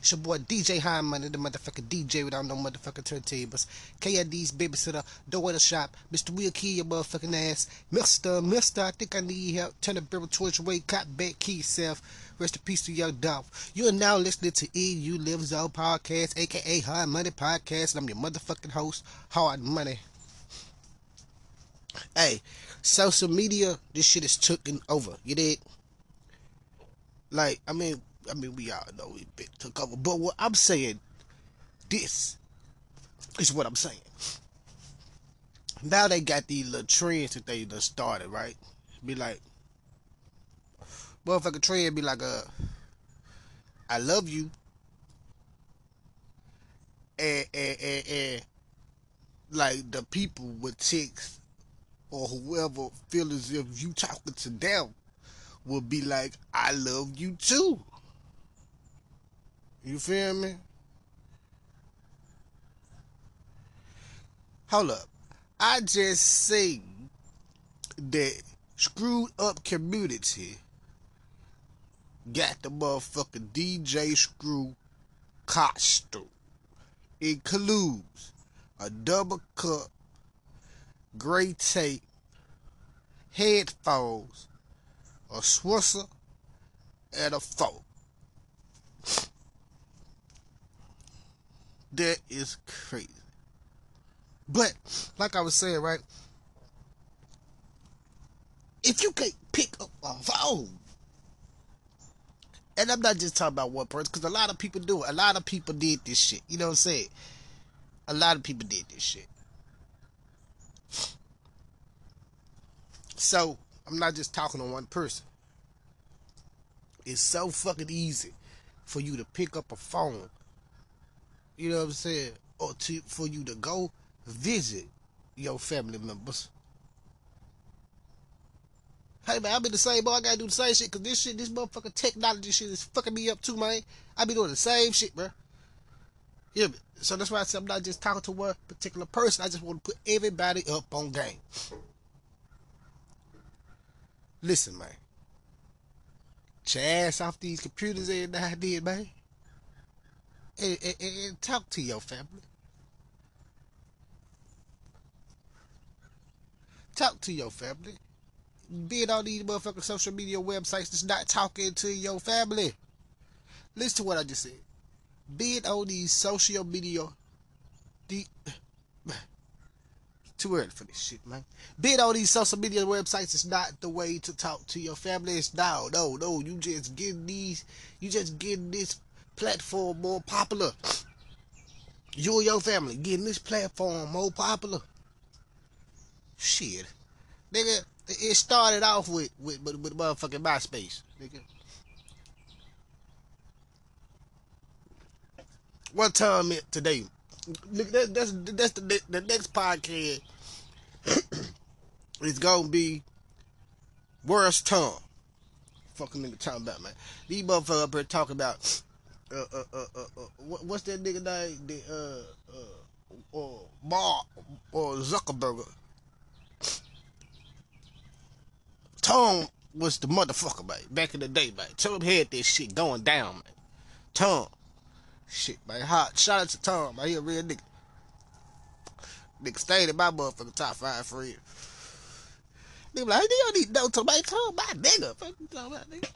It's your boy DJ High Money, the motherfucking DJ without no motherfucking turntables. KID's babysitter, door in the shop. Mr. Will Key, your motherfucking ass. Mister, Mister, I think I need help. Turn the barrel towards your way, cop back, key yourself. Rest in peace to your dog. You are now listening to EU Live Zone Podcast, aka Hard Money Podcast, and I'm your motherfucking host, Hard Money. Hey, social media, this shit is taking over. You did? Like, I mean, I mean, we all know it took over. But what I'm saying, this is what I'm saying. Now they got these little trends that they done started, right? Be like, motherfucker trend be like, uh, I love you. And, and, and, and like the people with text or whoever feel as if you talking to them will be like, I love you too. You feel me? Hold up. I just say that screwed up community got the motherfucking DJ Screw costume. Includes a double cup, gray tape, headphones, a Swisher, and a phone. That is crazy. But, like I was saying, right? If you can't pick up a phone, and I'm not just talking about one person, because a lot of people do it. A lot of people did this shit. You know what I'm saying? A lot of people did this shit. So, I'm not just talking to one person. It's so fucking easy for you to pick up a phone you know what I'm saying, or to for you to go visit your family members. Hey man, I be the same boy. I gotta do the same shit because this shit, this motherfucking technology shit is fucking me up too, man. I be doing the same shit, bro. Yeah, so that's why I said I'm not just talking to one particular person. I just want to put everybody up on game. Listen, man. Your off these computers and then, man and, and, and talk to your family. Talk to your family. Being on these motherfucking social media websites that's not talking to your family. Listen to what I just said. Being on these social media, the too early for this shit, man. Being on these social media websites is not the way to talk to your family. It's no, no, no. You just get these, you just get this platform more popular. You and your family getting this platform more popular. Shit. Nigga, it started off with with, with, with motherfucking MySpace. Nigga. What time it today? That, that's that's the, the next podcast. it's gonna be worst time. Fucking nigga talking about man. These motherfuckers up here talking about uh, uh, uh, uh, uh what's that nigga name? The uh, uh, uh, Mark or Zuckerberg. Tom was the motherfucker, man. Back in the day, man. Tom had this shit going down, man. Tom, shit, man. Hot. Shout out to Tom, man. He a real nigga. Nigga stayed in my motherfucking top five friends. Nigga like, you don't need no Tom, my nigga. Fuck you talking about, nigga.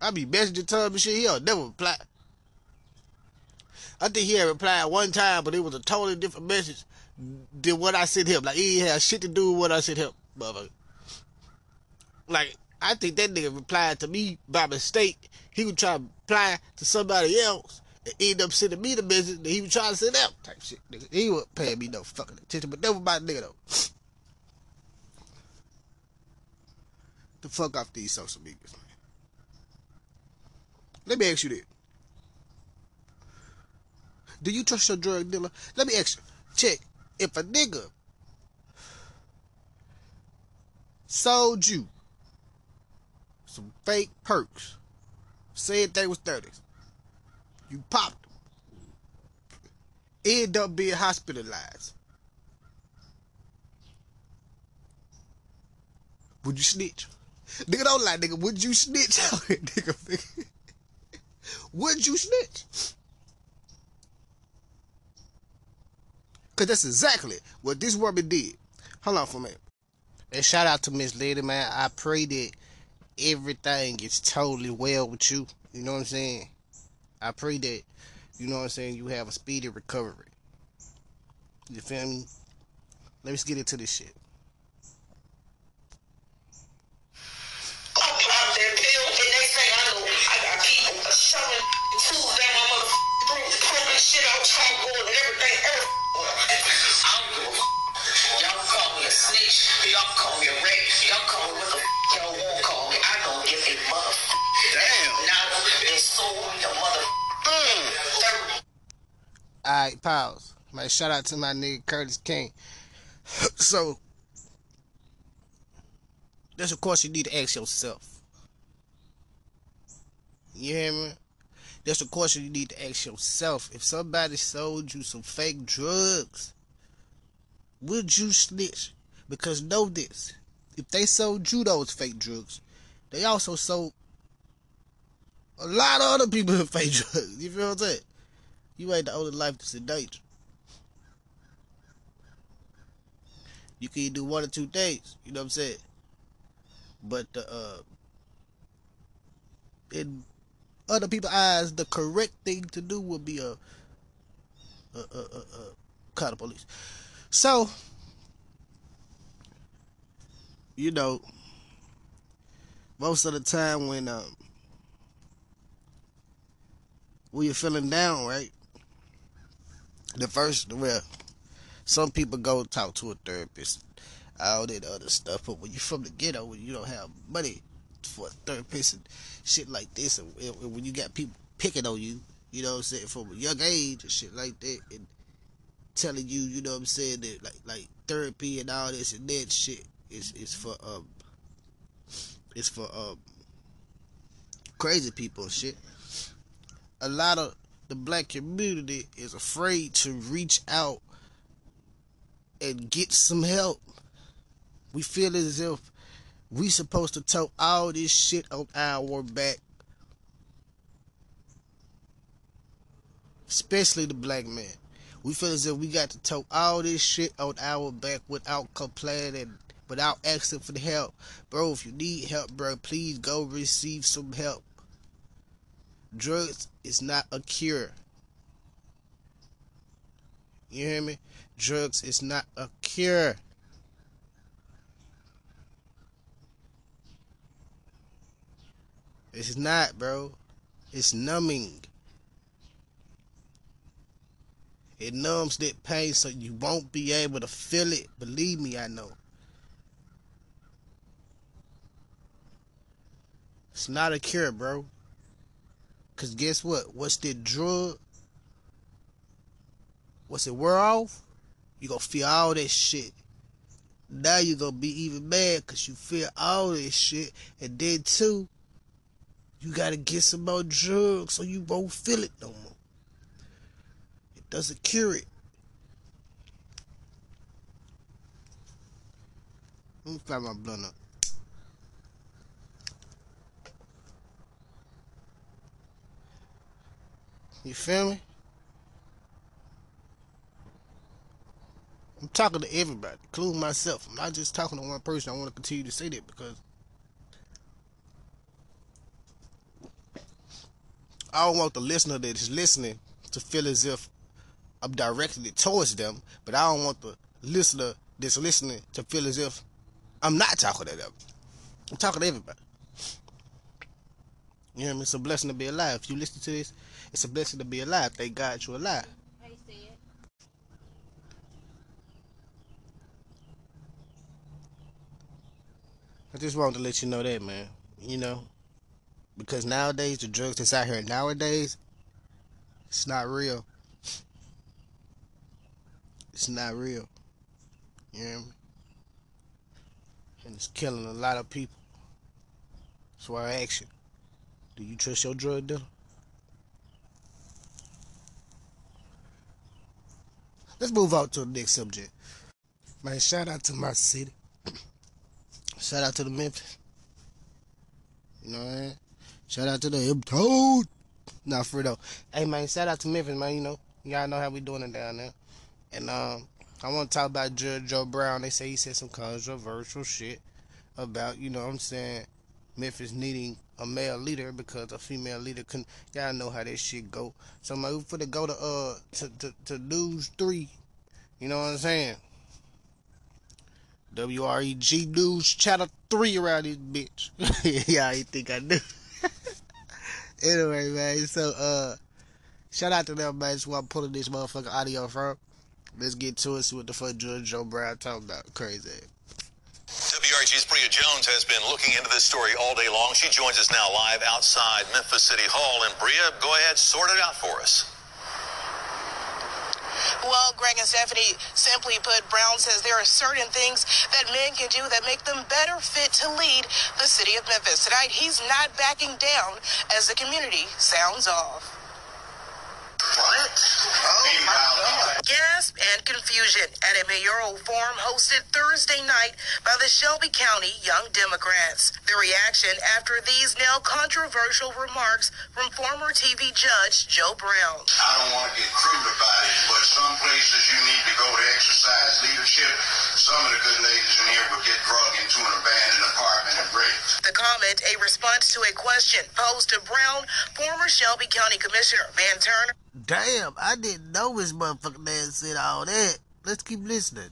I be messaging Tom and shit. He'll never reply. I think he had replied one time, but it was a totally different message than what I sent him. Like he had shit to do with what I sent him, motherfucker. Like I think that nigga replied to me by mistake. He would try to reply to somebody else and end up sending me the message that he was trying to send out type shit. Nigga. He wasn't paying me no fucking attention, but never mind nigga though. the fuck off these social medias, man. Let me ask you this. Do you trust your drug dealer? Let me ask you. Check. If a nigga sold you some fake perks, said they was 30s, you popped them, end up being hospitalized. Would you snitch? Nigga don't lie, nigga. Would you snitch? nigga, nigga. Would you snitch? Cause that's exactly what this woman did. Hold on for a minute. And shout out to Miss Lady, man. I pray that everything is totally well with you. You know what I'm saying? I pray that, you know what I'm saying, you have a speedy recovery. You feel me? Let's get into this shit shout out to my nigga Curtis King. so that's of course you need to ask yourself. You hear me? That's a question you need to ask yourself. If somebody sold you some fake drugs, would you snitch? Because know this. If they sold you those fake drugs, they also sold a lot of other people fake drugs. You feel what I'm saying? You ain't the only life that's in danger. You can do one or two things, you know what I'm saying? But uh in other people's eyes, the correct thing to do would be a, a, a, a, a call the police. So, you know, most of the time when um, when you're feeling down, right? The first, well, some people go talk to a therapist, all that other stuff. But when you're from the ghetto, when you don't have money for a therapist and shit like this, and, and when you got people picking on you, you know what I'm saying, from a young age and shit like that, and telling you, you know what I'm saying, that like like therapy and all this and that shit is is for um it's for um crazy people and shit. A lot of the black community is afraid to reach out and get some help. We feel as if we supposed to tote all this shit on our back. Especially the black man. We feel as if we got to tote all this shit on our back without complaining, without asking for the help. Bro, if you need help, bro, please go receive some help. Drugs is not a cure. You hear me? Drugs is not a cure. It's not, bro. It's numbing. It numbs that pain so you won't be able to feel it. Believe me, I know. It's not a cure, bro. Cause guess what? What's the drug? What's it wear off? You gonna feel all that shit. Now you gonna be even mad cause you feel all this shit. And then too, you gotta get some more drugs so you won't feel it no more. It doesn't cure it. Let me find my blunt up. You feel me? I'm talking to everybody, including myself. I'm not just talking to one person. I want to continue to say that because I don't want the listener that is listening to feel as if I'm directing it towards them, but I don't want the listener that's listening to feel as if I'm not talking to them. I'm talking to everybody. You know what I mean? It's a blessing to be alive. If you listen to this, it's a blessing to be alive. Thank God you're alive. I just wanted to let you know that, man. You know, because nowadays, the drugs that's out here nowadays, it's not real. It's not real. You know And it's killing a lot of people. That's why I ask you, do you trust your drug dealer? Let's move on to the next subject. Man, shout out to my city. Shout out to the Memphis. You know what I mean? Shout out to the hip toad. Nah, for though. Hey man, shout out to Memphis, man. You know, y'all know how we doing it down there. And um, I want to talk about Judge Joe Brown. They say he said some controversial shit about, you know what I'm saying, Memphis needing a male leader because a female leader couldn't. Y'all know how that shit go. So my for to go to uh to, to to News Three, you know what I'm saying? WREG News Channel Three around this bitch. yeah, I think I knew. anyway, man. So uh, shout out to them, man. That's where I'm pulling this motherfucking audio from. Let's get to it. See what the fuck Judge Joe Brown talking about. Crazy. WREG's Bria Jones has been looking into this story all day long. She joins us now live outside Memphis City Hall. And Bria, go ahead, sort it out for us. Well, Greg and Stephanie, simply put, Brown says there are certain things that men can do that make them better fit to lead the city of Memphis. Tonight, he's not backing down as the community sounds off. What? Oh my God. Gasp and confusion at a mayoral forum hosted Thursday night by the Shelby County Young Democrats. The reaction after these now controversial remarks from former TV judge Joe Brown. I don't want to get crude about it, but some places you need to go to exercise leadership. Some of the good ladies in here would comment a response to a question posed to Brown, former Shelby County Commissioner Van Turner. Damn, I didn't know this motherfucking man said all that. Let's keep listening.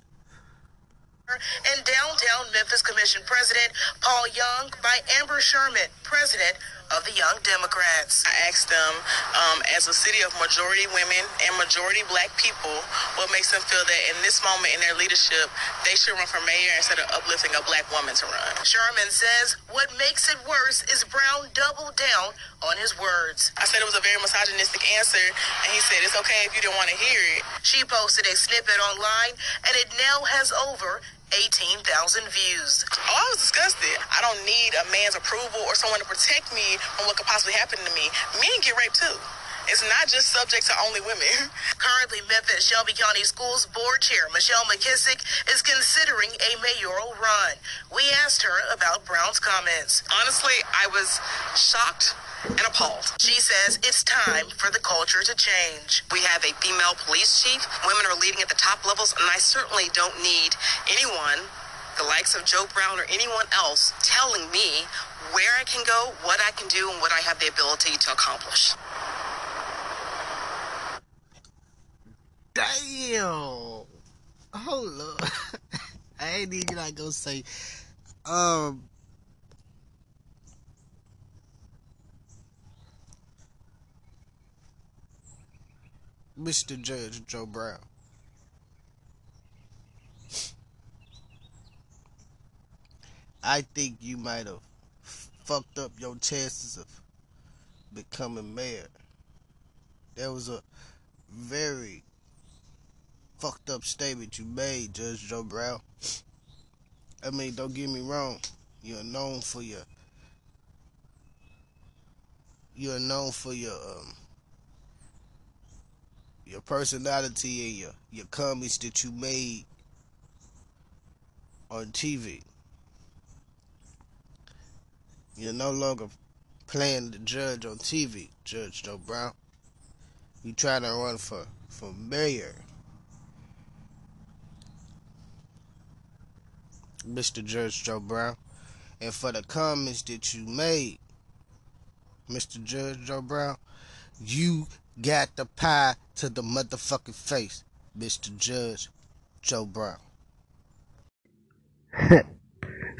and downtown Memphis Commission President Paul Young by Amber Sherman, President of the Young Democrats. I asked them, um, as a city of majority women and majority black people, what makes them feel that in this moment in their leadership, they should run for mayor instead of uplifting a black woman to run. Sherman says what makes it worse is Brown doubled down on his words. I said it was a very misogynistic answer, and he said it's okay if you don't want to hear it. She posted a snippet online, and it now has over 18,000 views. Oh, I was disgusted. I don't need a man's approval or someone to protect me from what could possibly happen to me. Men get raped too. It's not just subject to only women. Currently, Memphis Shelby County Schools Board Chair Michelle McKissack is considering a mayoral run. We asked her about Brown's comments. Honestly, I was shocked and appalled. She says it's time for the culture to change. We have a female police chief. Women are leading at the top levels, and I certainly don't need anyone, the likes of Joe Brown or anyone else, telling me where I can go, what I can do, and what I have the ability to accomplish. Damn. Hold up. I ain't even like gonna say. Um. Mr. Judge Joe Brown. I think you might have fucked up your chances of becoming mayor. There was a very fucked up statement you made, Judge Joe Brown. I mean, don't get me wrong. You're known for your you're known for your um your personality and your your comments that you made on TV. You're no longer playing the judge on TV, Judge Joe Brown. You trying to run for for mayor. Mr. Judge Joe Brown. And for the comments that you made, Mr. Judge Joe Brown, you got the pie to the motherfucking face, Mr. Judge Joe Brown.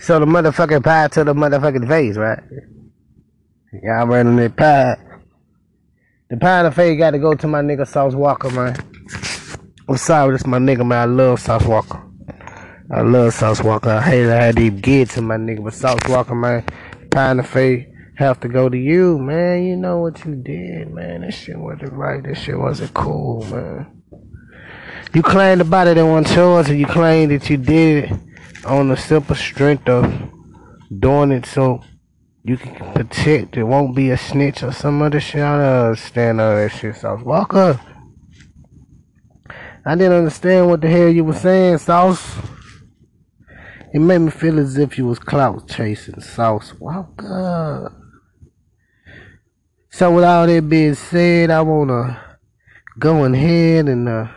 So the motherfucking pie to the motherfucking face, right? Y'all running that pie. The pie in the face got to go to my nigga Sauce Walka, man. I'm sorry, this my nigga, man. I love Sauce Walka. I love Sauce Walka. I hate to even get to my nigga, but Sauce Walka, man. Pie in the face have to go to you, man. You know what you did, man. This shit wasn't right. This shit wasn't cool, man. You claimed about it in one choice, and you claimed that you did it on the simple strength of doing it so you can protect. It won't be a snitch or some other shit. I don't understand all that shit, Sauce Walka. I didn't understand what the hell you were saying, Sauce. It made me feel as if you was clout chasing, Sauce Walka. So with all that being said, I wanna go ahead and uh,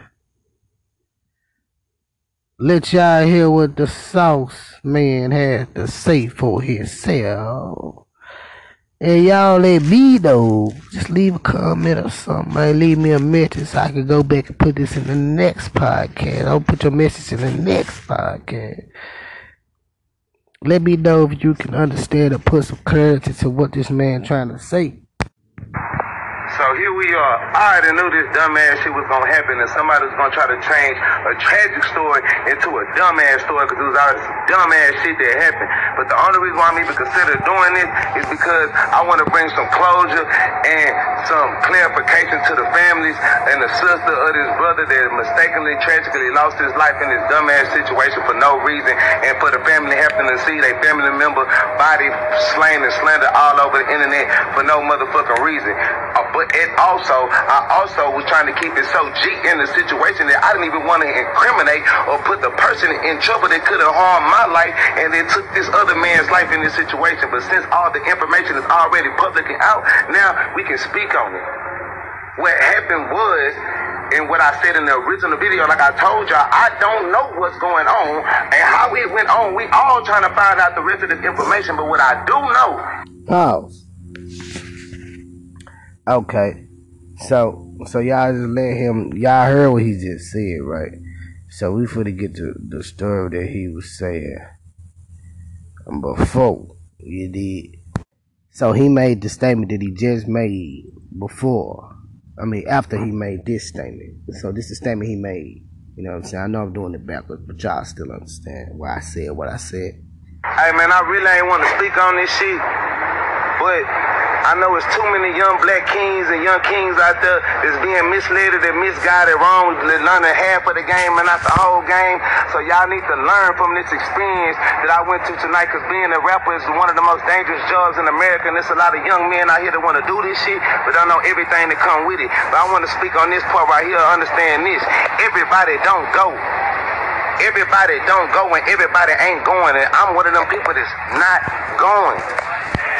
let y'all hear what the sauce man had to say for himself. And y'all let me know. Just leave a comment or something. Man. Leave me a message so I can go back and put this in the next podcast. I'll put your message in the next podcast. Let me know if you can understand or put some clarity to what this man trying to say. So here we are. I already knew this dumbass shit was gonna happen, and somebody was gonna try to change a tragic story into a dumbass story because it was already some dumbass shit that happened. But the only reason why I'm even consider doing this is because I want to bring some closure and some clarification to the families and the sister of this brother that mistakenly, tragically lost his life in this dumbass situation for no reason, and for the family having to see their family member body slain and slandered all over the internet for no motherfucking reason. Uh, but it also, I also was trying to keep it so G in the situation that I didn't even want to incriminate or put the person in trouble that could have harmed my life and then took this other man's life in this situation. But since all the information is already public and out, now we can speak on it. What happened was, and what I said in the original video, like I told y'all, I don't know what's going on and how it went on. We all trying to find out the rest of this information, but what I do know. Pause. Okay. So so y'all just let him y'all heard what he just said, right? So we finna get to the story that he was saying before you did. So he made the statement that he just made before. I mean after he made this statement. So this is the statement he made. You know what I'm saying? I know I'm doing it backwards, but y'all still understand why I said what I said. Hey man, I really ain't want to speak on this shit, but I know it's too many young black kings and young kings out there that's being misled and misguided wrong, learning half of the game and not the whole game. So y'all need to learn from this experience that I went to tonight because being a rapper is one of the most dangerous jobs in America and there's a lot of young men out here that want to do this shit but don't know everything that come with it. But I want to speak on this part right here, understand this. Everybody don't go everybody don't go and everybody ain't going and I'm one of them people that's not going.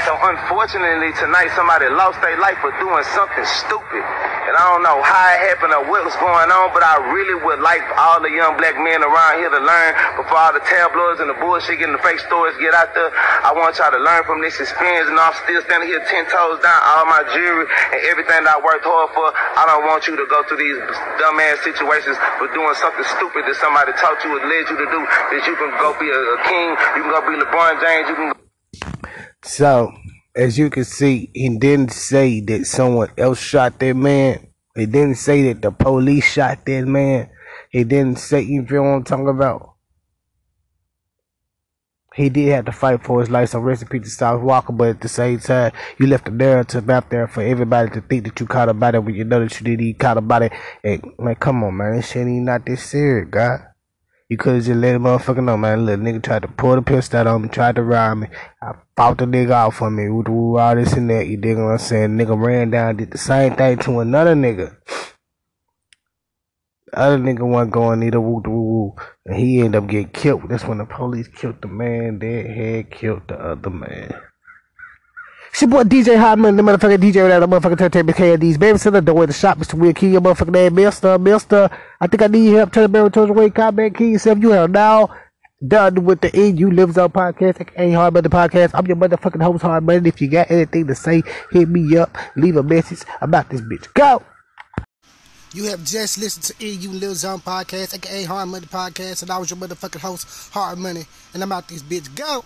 So unfortunately tonight somebody lost their life for doing something stupid. And I don't know how it happened or what was going on, but I really would like all the young black men around here to learn before all the tabloids and the bullshit and the fake stories get out there. I want y'all to learn from this experience and I'm still standing here ten toes down, all my jewelry and everything that I worked hard for. I don't want you to go through these dumbass situations for doing something stupid that somebody taught you or led you to do. That you can go be a, a king, you can go be LeBron James, you can go So, as you can see, he didn't say that someone else shot that man. He didn't say that the police shot that man. He didn't say, you feel what I'm talking about? He did have to fight for his life, so rest in peace to Sauce Walka, but at the same time, you left a narrative out there for everybody to think that you caught a body when you know that you didn't caught a body. Hey, man, come on, man, this shit ain't not this serious, God. You could have just let a motherfucker know, man. Little nigga tried to pull the pistol on me, tried to rob me. I fought the nigga out for me. With all this and that, you dig what I'm saying? Nigga ran down, did the same thing to another nigga. The other nigga wasn't going either woo woo woo. And he ended up getting killed. That's when the police killed the man that had killed the other man. It's your boy DJ Hotman, the motherfucking DJ that the motherfucking turntable KD's babysitter. Don't wear the door in the shop, Mr. Will Key, your motherfucking name, Mister, Mister. I think I need help. Tell the barrel towards the way, comment, key yourself. You have now done with the EU Lives On podcast, ain't hard the podcast. I'm your motherfucking host, Hard Money. If you got anything to say, hit me up, leave a message about this bitch. Go! You have just listened to EU Lives On podcast, aka Hard Money Podcast, and I was your motherfucking host, Hard Money, and I'm out this bitch. Go!